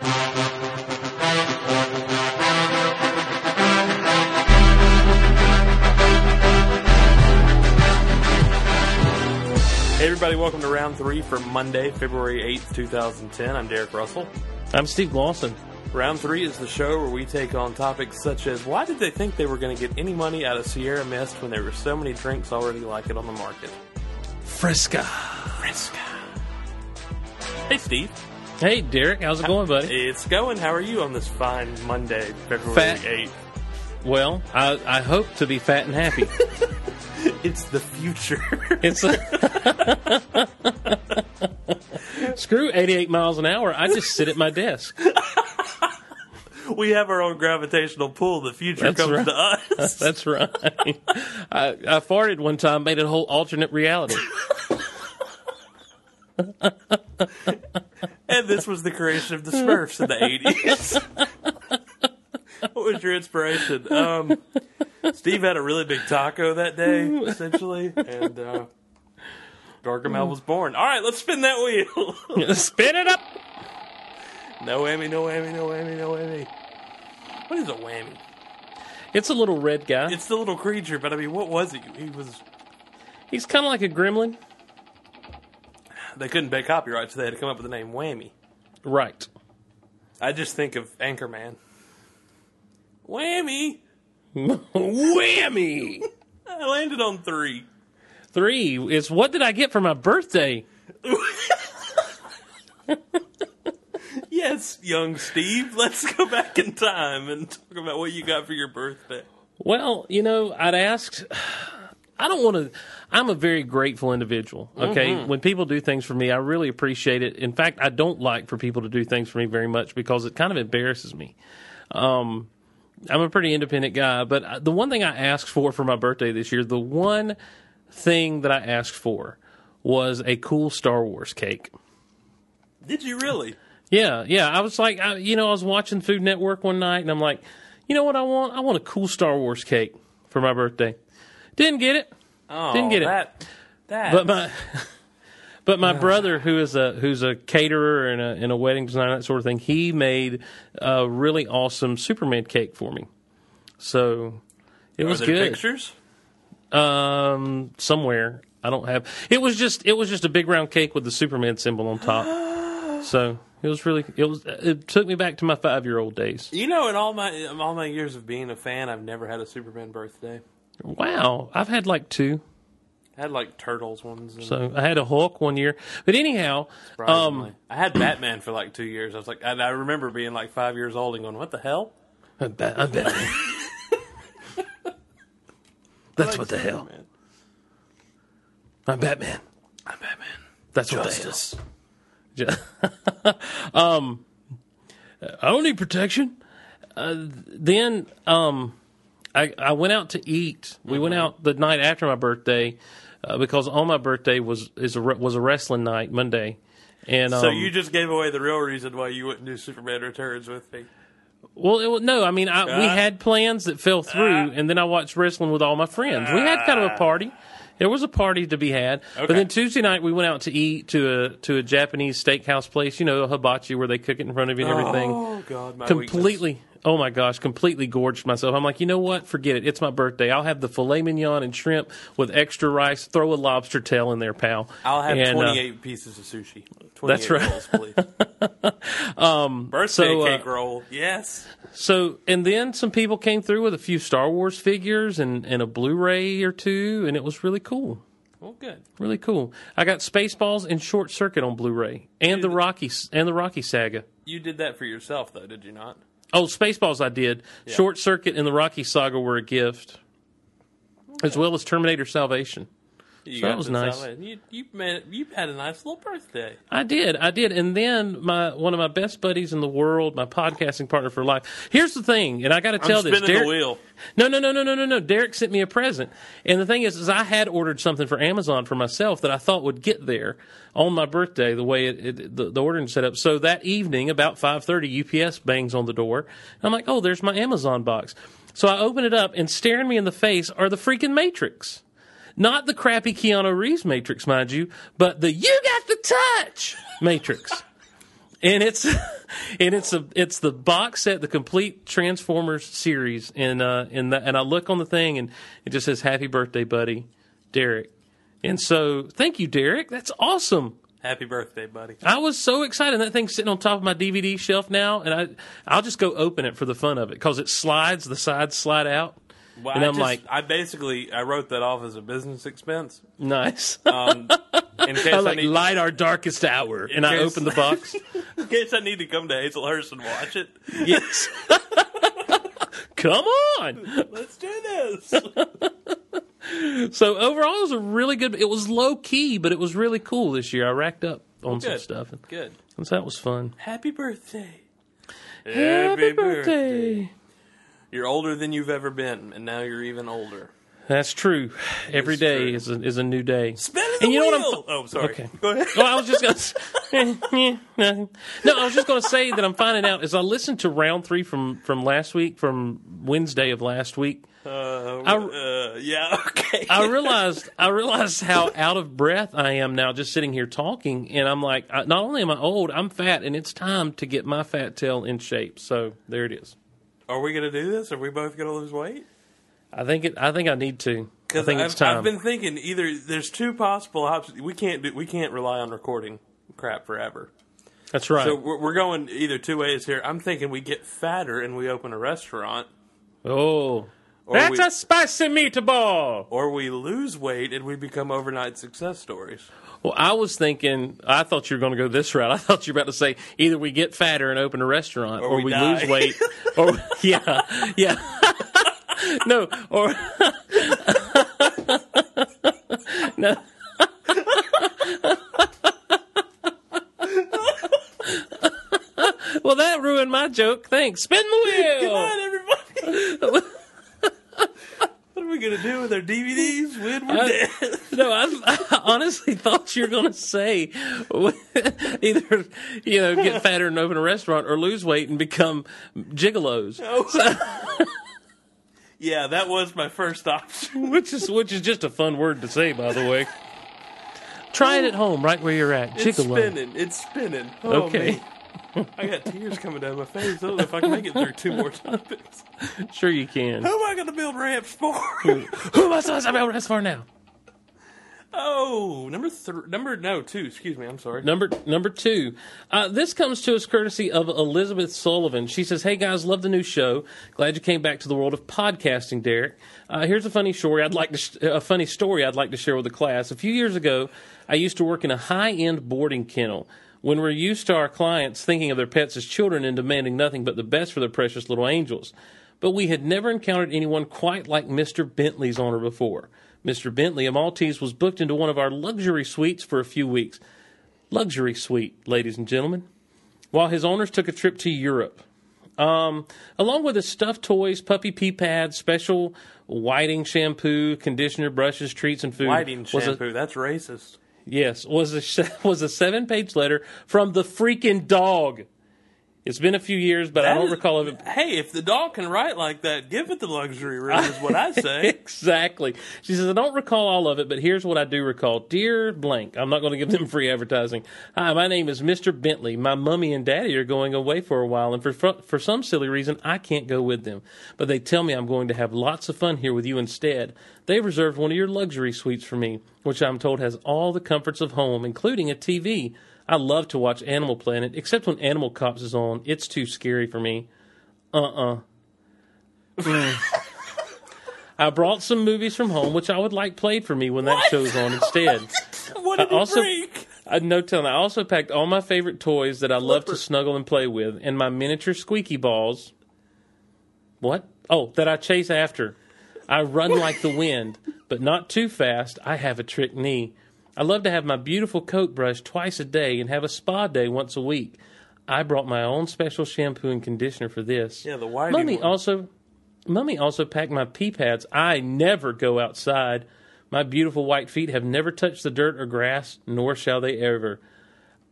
Hey, everybody, welcome to round three for Monday, February 8th, 2010. I'm Derek Russell. I'm Steve Lawson. Round three is the show where we take on topics such as why did they think they were going to get any money out of Sierra Mist when there were so many drinks already like it on the market? Fresca. Fresca. Hey, Steve. Hey, Derek. How's it going, buddy? It's going. How are you on this fine Monday, February Fat. 8th? Well, I, I hope to be fat and happy. It's the future. It's screw 88 miles an hour. I just sit at my desk. we have our own gravitational pull. The future That's comes right. to us. That's right. I, I farted one time, made it a whole alternate reality. And this was the creation of the Smurfs in the 80s. what was your inspiration? Um, Steve had a really big taco that day, essentially, and uh, Gargamel was born. All right, let's spin that wheel. Spin it up. no whammy, no whammy, no whammy, no whammy. What is a whammy? It's a little red guy. It's the little creature, but I mean, what was he? He was. He's kind of like a gremlin. They couldn't pay copyright, so they had to come up with the name Whammy. Right. I just think of Anchorman. Whammy! Whammy. I landed on three. Three is what did I get for my birthday? Yes, young Steve, let's go back in time and talk about what you got for your birthday. Well, you know, I'd asked. I don't want to. I'm a very grateful individual. Okay, when people do things for me, I really appreciate it. In fact, I don't like for people to do things for me very much because it kind of embarrasses me. Um, I'm a pretty independent guy, but the one thing I asked for for my birthday this year, the one thing that I asked for was a cool Star Wars cake. Did you really? Yeah, yeah. I was like, I, you know, I was watching Food Network one night, and I'm like, you know what I want? I want a cool Star Wars cake for my birthday. Didn't get it, Oh, Didn't get it. that, That. but my but my brother, who is a who's a caterer and a and a wedding designer, that sort of thing, he made a really awesome Superman cake for me. So it Are was there good. pictures? Um, somewhere I don't have. It was just it was just a big round cake with the Superman symbol on top. so it was really it was it took me back to my five year old days. You know, in all my in all my years of being a fan, I've never had a Superman birthday. Wow, I've had like two. I had like turtles ones. And So I had a Hulk one year, but anyhow, um, I had Batman for like two years. I was like, and I remember being like five years old and going, "What the hell?" I'm Bat- I'm Batman. That's what the hell. Superman. I'm Batman. I'm Batman. That's what the hell. um, I don't need protection. Uh, then um, I I went out to eat. We went out the night after my birthday uh, because on my birthday was is a, was a wrestling night Monday. And um, So you just gave away the real reason why you wouldn't do Superman Returns with me. Well, it, no, I mean, I, we Ah. had plans that fell through, and then I watched wrestling with all my friends. We had kind of a party. There was a party to be had, but then Tuesday night we went out to eat to a to a Japanese steakhouse place. You know, a hibachi where they cook it in front of you and everything. Oh God, my completely. Oh my gosh, completely gorged myself. I'm like, you know what? Forget it. It's my birthday. I'll have the filet mignon and shrimp with extra rice. Throw a lobster tail in there, pal. I'll have And, uh, 28 pieces of sushi. That's right. Rolls, um, Birthday so, uh, cake roll. Yes. So, and then some people came through with a few Star Wars figures and, and a Blu-ray or two, and it was really cool. Well, good. Really cool. I got Spaceballs and Short Circuit on Blu-ray, and the Rocky and the Rocky Saga. You did that for yourself, though, did you not? Oh, Spaceballs I did. Short Circuit and the Rocky Saga were a gift, as well as Terminator Salvation. You So that was nice. salad. You you made you had a nice little birthday. I did, I did, and then my one of my best buddies in the world, my podcasting partner for life. Here's the thing, and I got to tell this. spinning Derek- the wheel. No, no, no, no, no, no, no. Derek sent me a present, and the thing is, is I had ordered something for Amazon for myself that I thought would get there on my birthday. The way it, it the, the ordering set up. So that evening, about five thirty, UPS bangs on the door. And I'm like, oh, there's my Amazon box. So I open it up, and staring me in the face are the freaking Matrix. Not the crappy Keanu Reeves Matrix, mind you, but the "You Got the Touch" Matrix. and it's and it's a it's the box set, the complete Transformers series, and uh, and the, and I look on the thing and it just says "Happy Birthday, Buddy, Derek." And so, thank you, Derek. That's awesome. Happy birthday, buddy. I was so excited. That thing's sitting on top of my DVD shelf now, and I I'll just go open it for the fun of it because it slides. The sides slide out, Well, and I I'm just- like, I basically I wrote that off as a business expense. nice. Um, in case I I, like need, light our darkest hour, and I case- open the box. in case I need to come to Hazelhurst and watch it. yes. Come on. Let's do this. So overall, it was a really good. It was low key, but it was really cool this year. I racked up on some stuff, and Good. so that was fun. Happy birthday. Happy birthday. You're older than you've ever been, and now you're even older. That's true. Every It's day true. is a, is a new day. Spin the And you know what wheel. I'm- oh, sorry. Okay. Go ahead. Well, I was just gonna. no, I was just gonna say that I'm finding out as I listened to round three from from last week, from Wednesday of last week. Uh, I- uh, yeah. Okay. I realized I realized how out of breath I am now just sitting here talking, and I'm like, not only am I old, I'm fat, and it's time to get my fat tail in shape. So there it is. Are we gonna do this? Are we both gonna lose weight? I think it. I think I need to. I think I've, it's time. I've been thinking either there's two possible options. We can't do, we can't rely on recording crap forever. That's right. So we're, we're going either two ways here. I'm thinking we get fatter and we open a restaurant, oh, that's we- a spicy meatball. or we lose weight and we become overnight success stories. Well, I was thinking. I thought you were going to go this route. I thought you were about to say either we get fatter and open a restaurant, or, we we, lose weight, or yeah, yeah. no, or no. well, that ruined my joke. Thanks. Spin the wheel. Come on, everybody. What are we gonna do with our DVDs when we're uh, dead? No, I, I honestly thought you were going to say either you know get fatter and open a restaurant, or lose weight and become gigolos, oh. Yeah, that was my first option. which is which is just a fun word to say, by the way. Try it at home, right where you're at. It's spinning. It's spinning. Oh, Okay. man. I got tears coming down my face. I don't know if I can make it through two more topics. Sure, you can. Who am I going to build ramps for? Who am I supposed to to ask for now? oh, number three. Number no two. Excuse me. I'm sorry. Number number two. Uh, this comes to us courtesy of Elizabeth Sullivan. She says, "Hey guys, love the new show. Glad you came back to the world of podcasting, Derek. Uh, here's a funny story. I'd like to sh- a funny story I'd like to share with the class. A few years ago, I used to work in a high end boarding kennel." When we're used to our clients thinking of their pets as children and demanding nothing but the best for their precious little angels. But we had never encountered anyone quite like Mr. Bentley's owner before. Mr. Bentley, a Maltese, was booked into one of our luxury suites for a few weeks luxury suite, ladies and gentlemen, while his owners took a trip to Europe. Um, along with his stuffed toys, puppy pee pads, special whiting shampoo, conditioner, brushes, treats, and food. Whiting was a- shampoo. That's racist. Yes, was a was a seven page letter from the freaking dog. It's been a few years, but I don't is- recall of it. Hey, if the dog can write like that, give it the luxury room. Is what I say. exactly. She says, I don't recall all of it, but here's what I do recall. Dear blank, I'm not going to give them free advertising. Hi, my name is Mr. Bentley. My mummy and daddy are going away for a while, and for, for some silly reason, I can't go with them. But they tell me I'm going to have lots of fun here with you instead. They've reserved one of your luxury suites for me, which I'm told has all the comforts of home, including a TV. I love to watch Animal Planet, except when Animal Cops is on. It's too scary for me. Uh uh I brought some movies from home, which I would like played for me when that show's on instead. what did I also-? I no telling. I also packed all my favorite toys that I love to snuggle and play with, and my miniature squeaky balls. What? Oh, that I chase after. I run like the wind, but not too fast. I have a trick knee. I love to have my beautiful coat brushed twice a day and have a spa day once a week. I brought my own special shampoo and conditioner for this. Yeah, the whiting Mummy one. also, Mummy also packed my pee pads. I never go outside. My beautiful white feet have never touched the dirt or grass, nor shall they ever.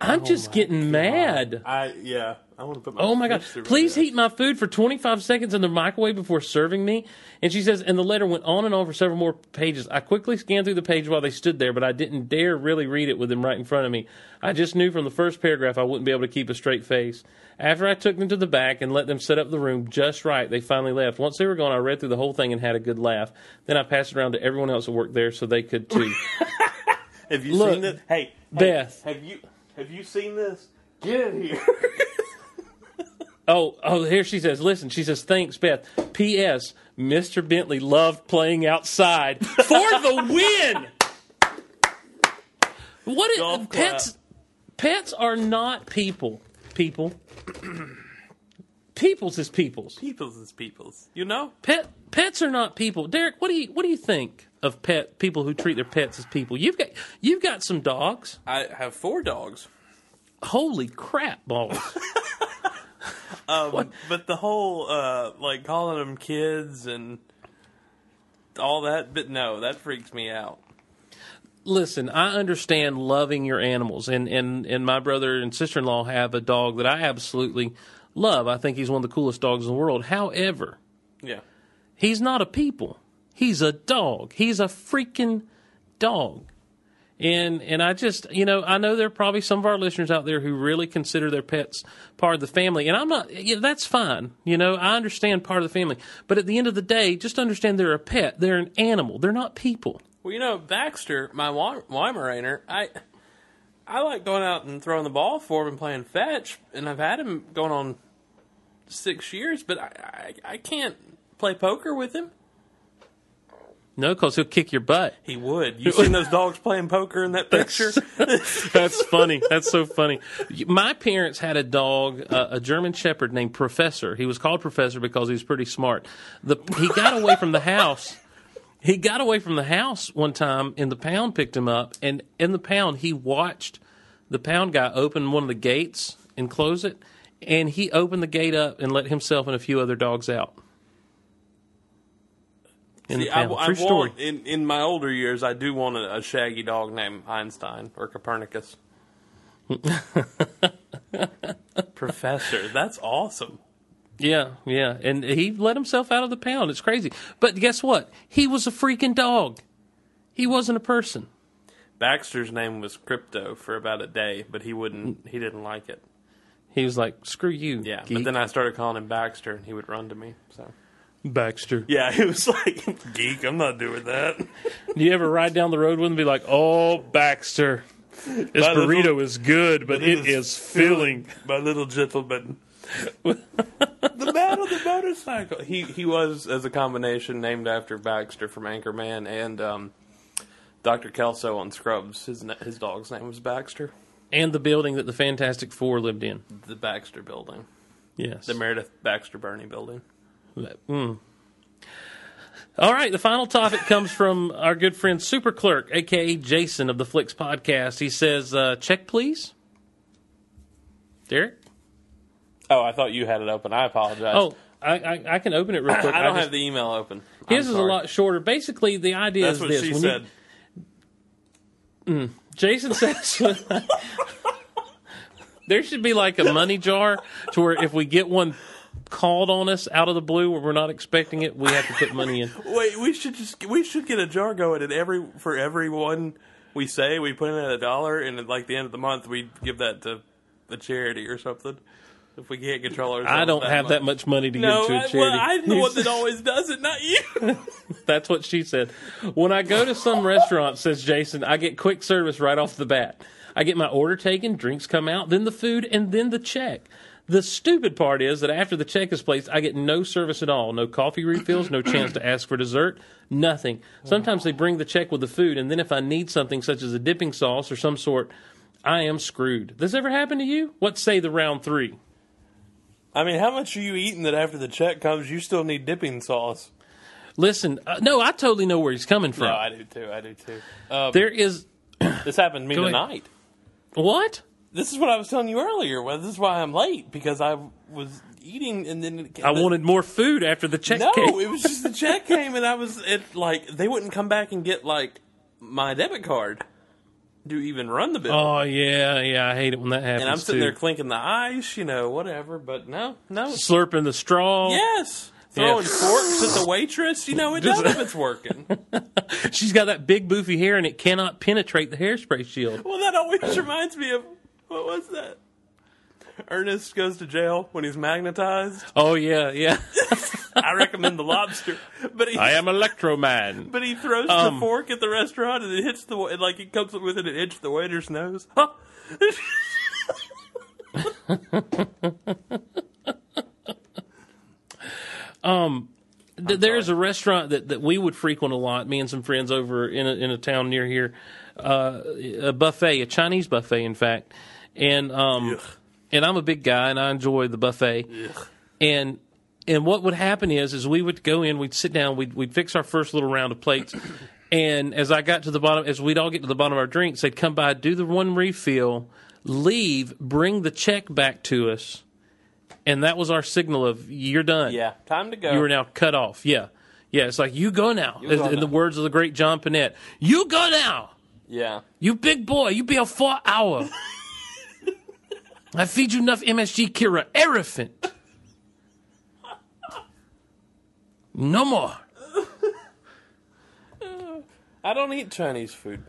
I'm oh just getting mad. I yeah. I want to put my. Oh my god! Please heat my food for 25 seconds in the microwave before serving me. And she says, and the letter went on and on for several more pages. I quickly scanned through the page while they stood there, but I didn't dare really read it with them right in front of me. I just knew from the first paragraph I wouldn't be able to keep a straight face. After I took them to the back and let them set up the room just right, they finally left. Once they were gone, I read through the whole thing and had a good laugh. Then I passed it around to everyone else that worked there so they could too. Have you Look, seen? Hey, hey, Beth. Have you have you seen this? Get in here. Oh, oh, here she says, listen, she says, thanks, Beth. P.S. Mr. Bentley loved playing outside for the win. What is, pets? Pets are not people. People. peoples is peoples. peoples is peoples. You know. Pet pets are not people. Derek, what do you what do you think of pet people who treat their pets as people? You've got you've got some dogs. I have four dogs. Holy crap balls. Um, but the whole uh, like calling them kids and all that, but no, that freaks me out. listen, I understand loving your animals, and and and my brother and sister in law have a dog that I absolutely love. I think he's one of the coolest dogs in the world. However, Yeah. he's not a people. He's a dog. He's a freaking dog. And and I just you know I know there are probably some of our listeners out there who really consider their pets part of the family, and I'm not. That's fine. You know I understand part of the family, but at the end of the day, just understand they're a pet. They're an animal. They're not people. Well, you know, Baxter, my Weimaraner, I I like going out and throwing the ball for him and playing fetch, and I've had him going on six years, but I I, I can't play poker with him. No, because he'll kick your butt. He would. You seen those dogs playing poker in that picture? That's funny. That's so funny. My parents had a dog, uh, a German Shepherd named Professor. He was called Professor because he was pretty smart. The he got away from the house. He got away from the house one time, and the pound picked him up. And in the pound, he watched the pound guy open one of the gates and close it, and he opened the gate up and let himself and a few other dogs out. In See, the I. I True story. want in in my older years, I do want a, a shaggy dog named Einstein or Copernicus. Professor, that's awesome. Yeah, yeah. And he let himself out of the pound. It's crazy. But guess what? He was a freaking dog. He wasn't a person. Baxter's name was Crypto for about a day, but he wouldn't. Mm. He didn't like it. He was like, screw you. Yeah, geek. but then I started calling him Baxter, and he would run to me. So Baxter. yeah, he was like, "Geek, I'm not doing that." Do you ever ride down the road with him and be like, oh, Baxter, this My little- burrito is good, but it is is filling. My little gentleman. the man on the motorcycle. He he was as a combination named after Baxter from Anchorman and um, Dr. Kelso on Scrubs. His his dog's name was Baxter. And the building that the Fantastic Four lived in. The Baxter Building, Yes. the Meredith Baxter Birney Building. Mm. All right, the final topic comes from our good friend Super Clerk, aka Jason of the Flicks Podcast. He says, uh, "Check, please." Derek. Oh, I thought you had it open. I apologize. Oh, I, I, I can open it real quick. I don't just- have the email open. I'm His is a lot shorter. Basically, the idea That's is what this: she when you- said. Jason says there should be like a money jar to where if we get one called on us out of the blue where we're not expecting it, we have to put money in. Wait, we should just we should get a jar going, and every for everyone we say we put in at a dollar, and at like the end of the month we give that to a charity or something. If we can't control ourselves, I don't have much. that much money to No, give to a I, charity. well, I'm the one that always does it, not you. That's what she said. When I go to some restaurant, says Jason, I get quick service right off the bat. I get my order taken, drinks come out, then the food, and then the check. The stupid part is that after the check is placed, I get no service at all. No coffee refills, no chance to ask for dessert, nothing. Sometimes they bring the check with the food, and then if I need something such as a dipping sauce or some sort, I am screwed. This ever happened to you? What say the round three? I mean, how much are you eating that after the check comes, you still need dipping sauce? Listen, uh, no, I totally know where he's coming from. No, I do too. I do too. Um, there is this happened to me tonight. what? This is what I was telling you earlier. Well, this is why I'm late because I was eating and then it, I wanted more food after the check came. No, came. it was just the check came and I was it like they wouldn't come back and get like my debit card. to even run the bill. Oh yeah, yeah. I hate it when that happens. and I'm sitting too. there clinking the ice, you know, whatever. But no, no. slurping the straw. Yes. Yeah. Throwing forks at the waitress, you know, it none of it's working. She's got that big boofy hair, and it cannot penetrate the hairspray shield. well, that always reminds me of what was that? Ernest goes to jail when he's magnetized. Oh yeah, yeah. I recommend the lobster, but he I am Electro Man. but he throws Um, the fork at the restaurant and it hits the wa- like it comes within an inch of the waiter's nose. Huh. Th- There's a restaurant that, that we would frequent a lot. Me and some friends over in a, in a town near here, uh, a buffet, a Chinese buffet, in fact. And um, and I'm a big guy, and I enjoy the buffet. Ugh. And and what would happen is, is we would go in, we'd sit down, we'd we'd fix our first little round of plates, and as I got to the bottom, as we'd all get to the bottom of our drinks, they'd come by, do the one refill, leave, bring the check back to us, and that was our signal of you're done. Yeah, time to go. You are now cut off. Yeah. Yeah, it's like, you go now. You in, go in the words of the great John Pinette, you go now. yeah. You big boy, you be a four hour. I feed you enough MSG Kira elephant. No more. I don't eat Chinese food.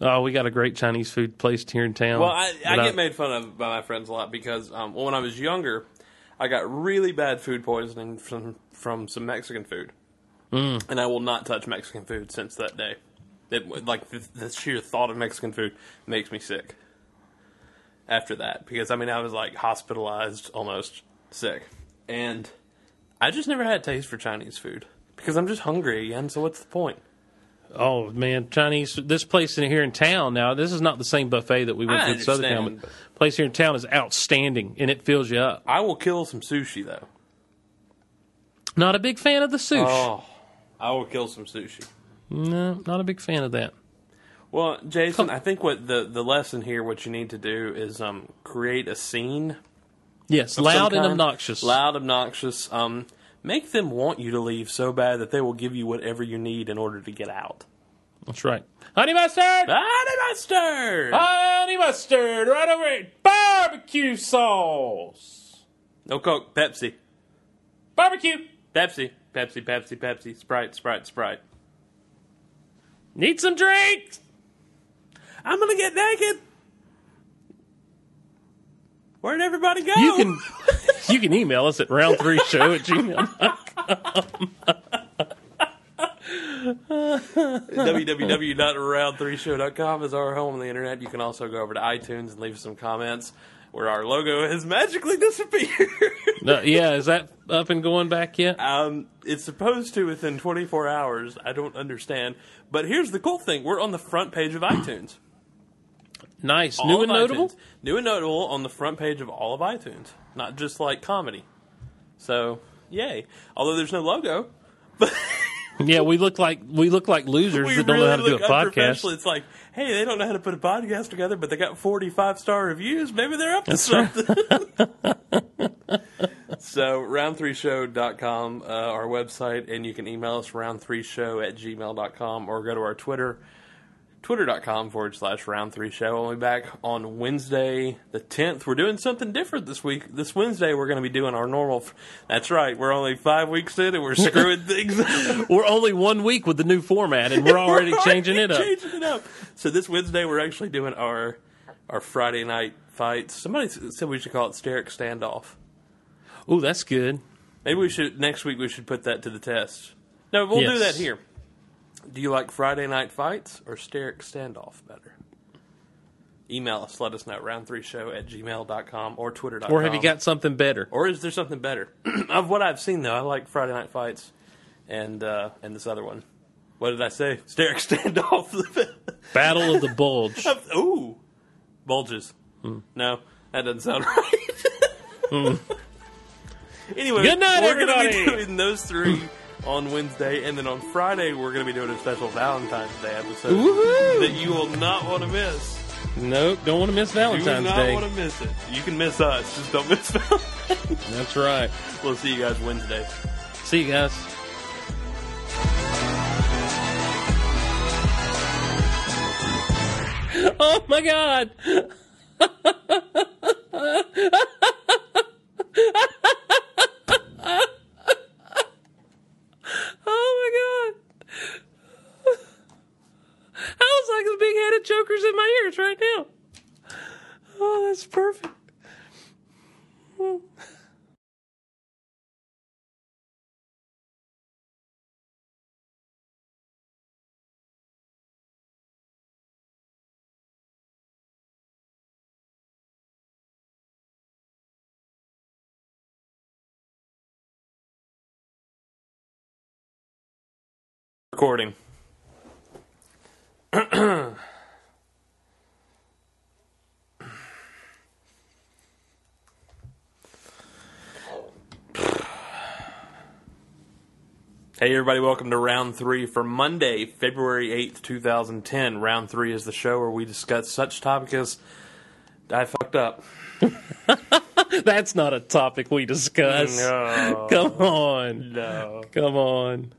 Oh, we got a great Chinese food place here in town. Well, I, I get made fun of by my friends a lot because um, when I was younger, I got really bad food poisoning from from some Mexican food, mm. and I will not touch Mexican food since that day. It like the, the sheer thought of Mexican food makes me sick. After that, because I mean, I was like hospitalized, almost sick, and I just never had a taste for Chinese food because I'm just hungry again. So what's the point? Oh man, Chinese. This place in here in town now. This is not the same buffet that we went I to in Southern Town. But place here in town is outstanding, and it fills you up. I will kill some sushi though. Not a big fan of the sushi. Oh, I will kill some sushi. No, not a big fan of that. Well, Jason, I think what the, the lesson here, what you need to do is um, create a scene. Yes, loud and obnoxious. Loud, obnoxious. Um, make them want you to leave so bad that they will give you whatever you need in order to get out. That's right. Honey mustard. Honey mustard! Honey mustard. Right over it. Barbecue sauce. No Coke, Pepsi. Barbecue. Pepsi, Pepsi, Pepsi, Pepsi, Sprite, Sprite, Sprite. Need some drinks. I'm gonna get naked! Where'd everybody go? You can you can email us at round three show at gmail. www.round3show.com is our home on the internet. You can also go over to iTunes and leave some comments where our logo has magically disappeared. No, yeah, is that up and going back yet? um, it's supposed to within 24 hours. I don't understand. But here's the cool thing we're on the front page of iTunes. Nice. All New and notable? iTunes. New and notable on the front page of all of iTunes, not just like comedy. So, yay. Although there's no logo. Yeah, we look like we look like losers we that don't really know how to do a podcast. It's like, hey, they don't know how to put a podcast together, but they got 45 star reviews. Maybe they're up to That's right. something. so, round3show.com, uh, our website, and you can email us round3show at gmail.com or go to our Twitter, twitter.com forward slash round3show. We'll be back on Wednesday the 10th. We're doing something different this week. This Wednesday, we're going to be doing our normal. F- That's right, we're only five weeks in and we're screwing things up. We're only one week with the new format, and we're already changing it up. Changing it up. So this Wednesday we're actually doing our our Friday night fights. Somebody said we should call it Steric Standoff. Oh, that's good. Maybe we should next week we should put that to the test. No, we'll do that here. Do you like Friday night fights or Steric Standoff better? Email us, let us know, round3show at gmail.com or twitter.com. Or have you got something better? Or is there something better? of what I've seen, though, I like Friday Night Fights and uh, and this other one. What did I say? Steric Standoff. Battle of the Bulge. Ooh, bulges. Hmm. No, that doesn't sound right. anyway, Good night, we're gonna be everybody. doing those three on Wednesday, and then on Friday we're going to be doing a special Valentine's Day episode Woohoo! that you will not want to miss. Nope, don't want to miss valentine's You will Valentine's not Day. want to miss it. You can miss us, just don't miss Valentine's. That's right. we'll see you guys Wednesday. See you guys. Oh my god. oh my god. I was like the big headed chokers in my ears right now. Oh, that's perfect. Recording. Hey everybody, welcome to round three for Monday, February 8th, 2010. Round three is the show where we discuss such topics as I fucked up. That's not a topic we discuss. No. Come on. No. Come on.